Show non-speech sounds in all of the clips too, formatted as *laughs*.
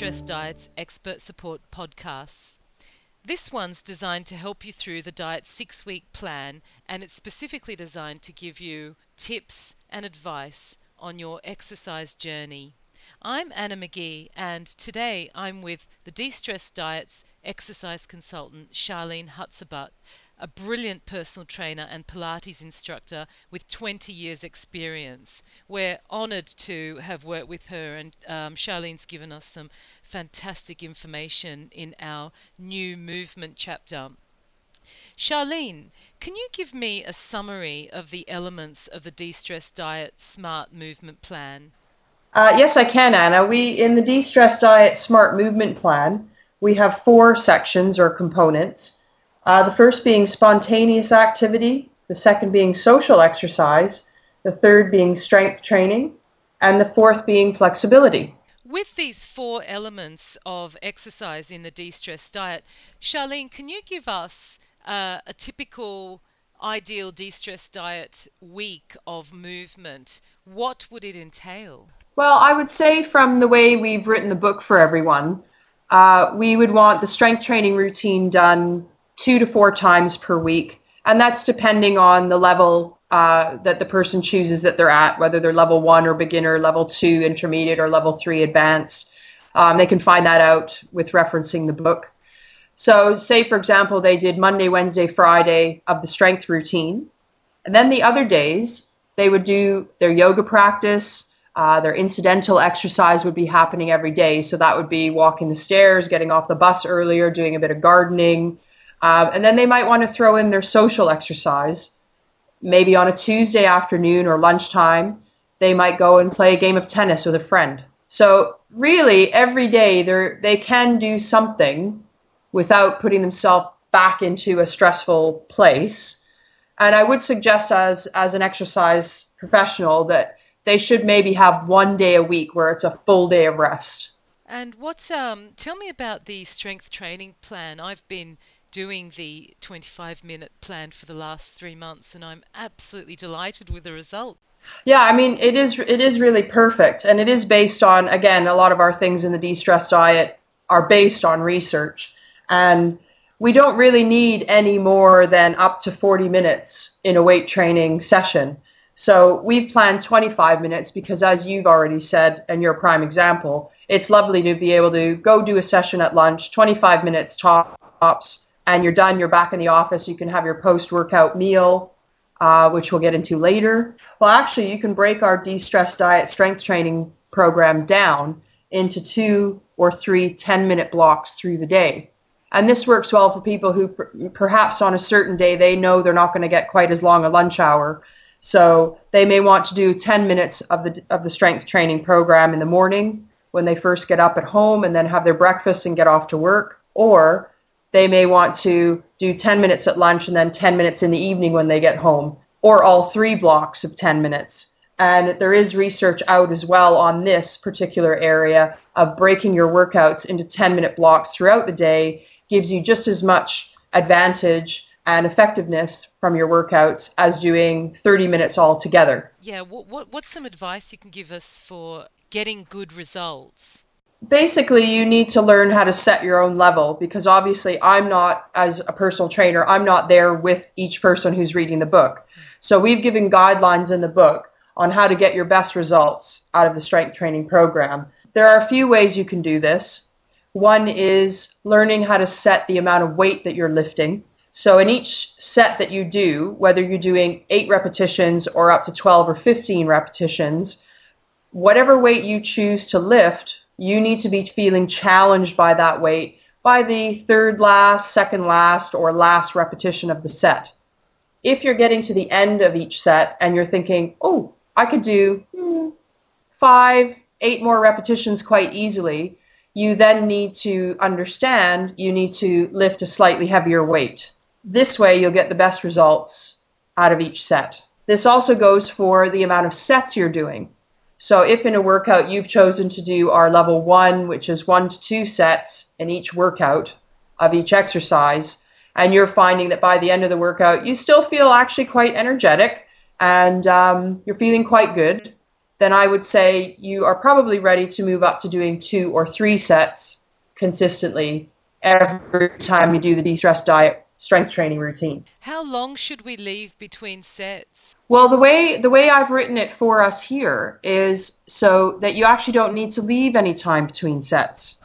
De-Stress Diet's Expert Support podcasts. This one's designed to help you through the diet six week plan, and it's specifically designed to give you tips and advice on your exercise journey. I'm Anna Magee, and today I'm with the De-Stress Diet's exercise consultant, Charlene Hutsebaut, a brilliant personal trainer and Pilates instructor with 20 years' experience. We're honoured to have worked with her, and um, Charlene's given us some fantastic information in our new movement chapter. Charlene, can you give me a summary of the elements of the De-Stress Diet Smart Movement Plan? Uh, yes, I can, Anna. We in the De-Stress Diet Smart Movement Plan, we have four sections or components. Uh, the first being spontaneous activity, the second being social exercise, the third being strength training, and the fourth being flexibility. With these four elements of exercise in the de stress diet, Charlene, can you give us uh, a typical ideal de stress diet week of movement? What would it entail? Well, I would say from the way we've written the book for everyone, uh, we would want the strength training routine done two to four times per week. And that's depending on the level uh, that the person chooses that they're at, whether they're level one or beginner, level two intermediate, or level three advanced. Um, they can find that out with referencing the book. So, say for example, they did Monday, Wednesday, Friday of the strength routine. And then the other days, they would do their yoga practice. Uh, their incidental exercise would be happening every day. So, that would be walking the stairs, getting off the bus earlier, doing a bit of gardening, um, and then they might want to throw in their social exercise. Maybe on a Tuesday afternoon or lunchtime, they might go and play a game of tennis with a friend. So really, every day they they can do something without putting themselves back into a stressful place. And I would suggest as as an exercise professional that they should maybe have one day a week where it's a full day of rest. And what's um tell me about the strength training plan. I've been doing the 25 minute plan for the last three months, and I'm absolutely delighted with the result. Yeah, I mean, it is it is really perfect, and it is based on again a lot of our things in the de-stress diet are based on research, and we don't really need any more than up to 40 minutes in a weight training session. So we've planned 25 minutes because, as you've already said, and you're a prime example, it's lovely to be able to go do a session at lunch, 25 minutes tops, and you're done, you're back in the office, you can have your post workout meal, uh, which we'll get into later. Well, actually, you can break our de stress diet strength training program down into two or three 10 minute blocks through the day. And this works well for people who per- perhaps on a certain day they know they're not going to get quite as long a lunch hour. So they may want to do 10 minutes of the, of the strength training program in the morning when they first get up at home and then have their breakfast and get off to work. Or they may want to do 10 minutes at lunch and then 10 minutes in the evening when they get home, or all three blocks of 10 minutes. And there is research out as well on this particular area of breaking your workouts into 10 minute blocks throughout the day gives you just as much advantage and effectiveness from your workouts as doing 30 minutes all together. Yeah, what, what, what's some advice you can give us for getting good results? Basically you need to learn how to set your own level because obviously I'm not as a personal trainer I'm not there with each person who's reading the book. So we've given guidelines in the book on how to get your best results out of the strength training program. There are a few ways you can do this. One is learning how to set the amount of weight that you're lifting. So in each set that you do, whether you're doing 8 repetitions or up to 12 or 15 repetitions, whatever weight you choose to lift you need to be feeling challenged by that weight by the third last, second last, or last repetition of the set. If you're getting to the end of each set and you're thinking, oh, I could do five, eight more repetitions quite easily, you then need to understand you need to lift a slightly heavier weight. This way, you'll get the best results out of each set. This also goes for the amount of sets you're doing. So if in a workout you've chosen to do our level one, which is one to two sets in each workout of each exercise, and you're finding that by the end of the workout you still feel actually quite energetic and um, you're feeling quite good, then I would say you are probably ready to move up to doing two or three sets consistently every time you do the de-stress diet strength training routine. How long should we leave between sets? Well, the way the way I've written it for us here is so that you actually don't need to leave any time between sets.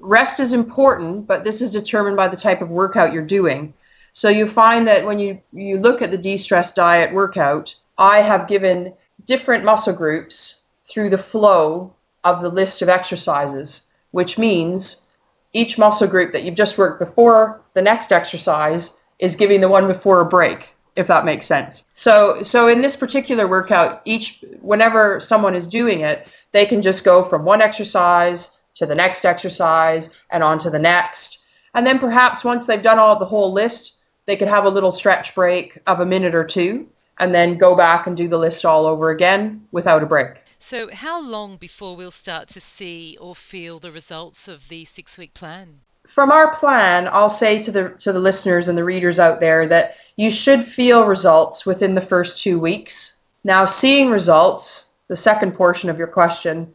Rest is important, but this is determined by the type of workout you're doing. So you find that when you you look at the de-stress diet workout, I have given different muscle groups through the flow of the list of exercises, which means each muscle group that you've just worked before the next exercise is giving the one before a break if that makes sense. So so in this particular workout each whenever someone is doing it, they can just go from one exercise to the next exercise and on to the next. And then perhaps once they've done all the whole list, they could have a little stretch break of a minute or two and then go back and do the list all over again without a break. So, how long before we'll start to see or feel the results of the six week plan? From our plan, I'll say to the to the listeners and the readers out there that you should feel results within the first 2 weeks. Now, seeing results, the second portion of your question,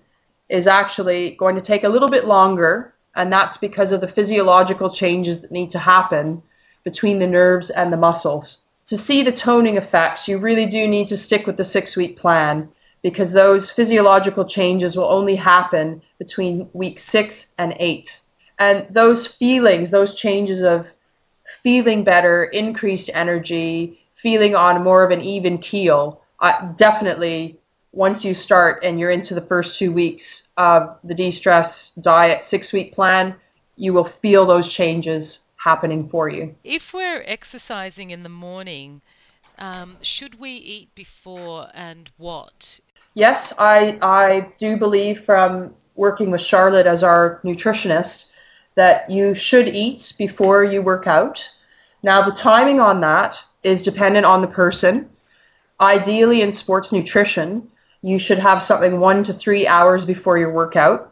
is actually going to take a little bit longer, and that's because of the physiological changes that need to happen between the nerves and the muscles. To see the toning effects, you really do need to stick with the six week plan because those physiological changes will only happen between week six and eight. And those feelings, those changes of feeling better, increased energy, feeling on more of an even keel, uh, definitely once you start and you're into the first two weeks of the de stress diet six week plan, you will feel those changes happening for you. If we're exercising in the morning, um, should we eat before and what? Yes, I, I do believe from working with Charlotte as our nutritionist that you should eat before you work out. Now, the timing on that is dependent on the person. Ideally, in sports nutrition, you should have something one to three hours before your workout.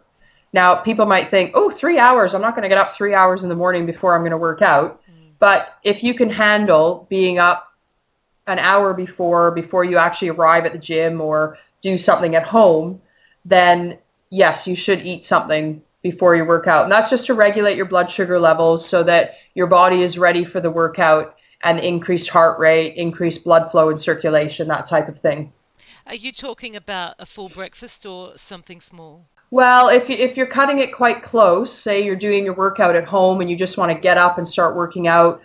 Now, people might think, oh, three hours, I'm not going to get up three hours in the morning before I'm going to work out. Mm. But if you can handle being up an hour before, before you actually arrive at the gym or do something at home, then yes, you should eat something before you work out. And that's just to regulate your blood sugar levels so that your body is ready for the workout and increased heart rate, increased blood flow and circulation, that type of thing. Are you talking about a full breakfast or something small? Well, if, you, if you're cutting it quite close, say you're doing your workout at home and you just want to get up and start working out,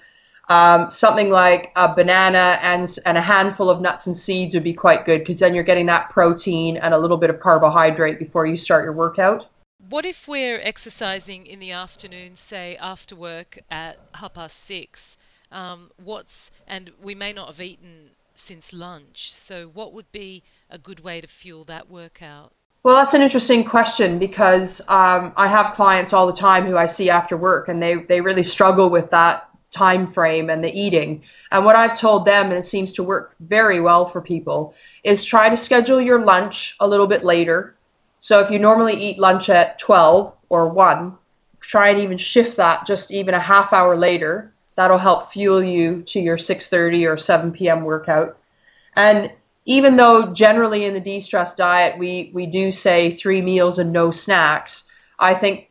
um, something like a banana and, and a handful of nuts and seeds would be quite good because then you're getting that protein and a little bit of carbohydrate before you start your workout. What if we're exercising in the afternoon, say after work at half past six? Um, what's and we may not have eaten since lunch. So, what would be a good way to fuel that workout? Well, that's an interesting question because um, I have clients all the time who I see after work, and they they really struggle with that time frame and the eating. And what I've told them, and it seems to work very well for people, is try to schedule your lunch a little bit later. So if you normally eat lunch at 12 or 1, try and even shift that just even a half hour later. That'll help fuel you to your 6:30 or 7 p.m. workout. And even though generally in the de-stress diet we we do say three meals and no snacks, I think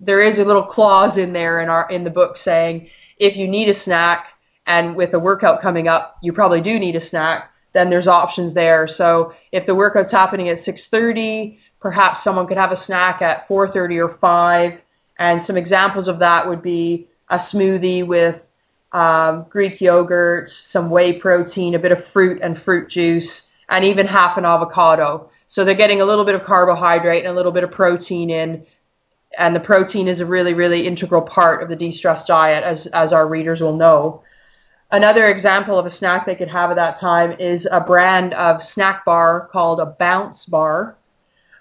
there is a little clause in there in our in the book saying if you need a snack and with a workout coming up, you probably do need a snack, then there's options there. So if the workout's happening at 6:30, perhaps someone could have a snack at 4:30 or 5. And some examples of that would be a smoothie with um, Greek yogurt, some whey protein, a bit of fruit and fruit juice, and even half an avocado. So they're getting a little bit of carbohydrate and a little bit of protein in. And the protein is a really, really integral part of the de stress diet, as, as our readers will know. Another example of a snack they could have at that time is a brand of snack bar called a Bounce Bar.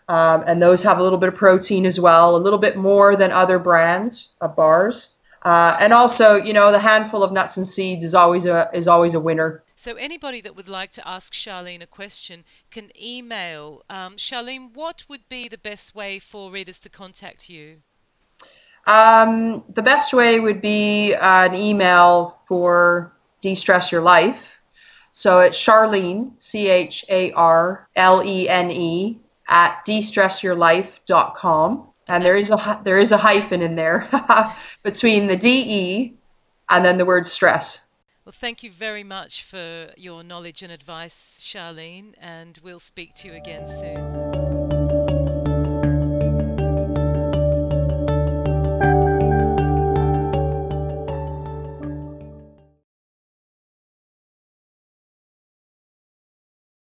Um, and those have a little bit of protein as well, a little bit more than other brands of bars. Uh, and also, you know, the handful of nuts and seeds is always a is always a winner. So anybody that would like to ask Charlene a question can email. Um, Charlene, what would be the best way for readers to contact you? Um, the best way would be an email for de-stress your life. So it's Charlene, C H A R L E N E, at destressyourlife.com. And there is a there is a hyphen in there *laughs* between the DE and then the word stress. Well, thank you very much for your knowledge and advice, Charlene, and we'll speak to you again soon.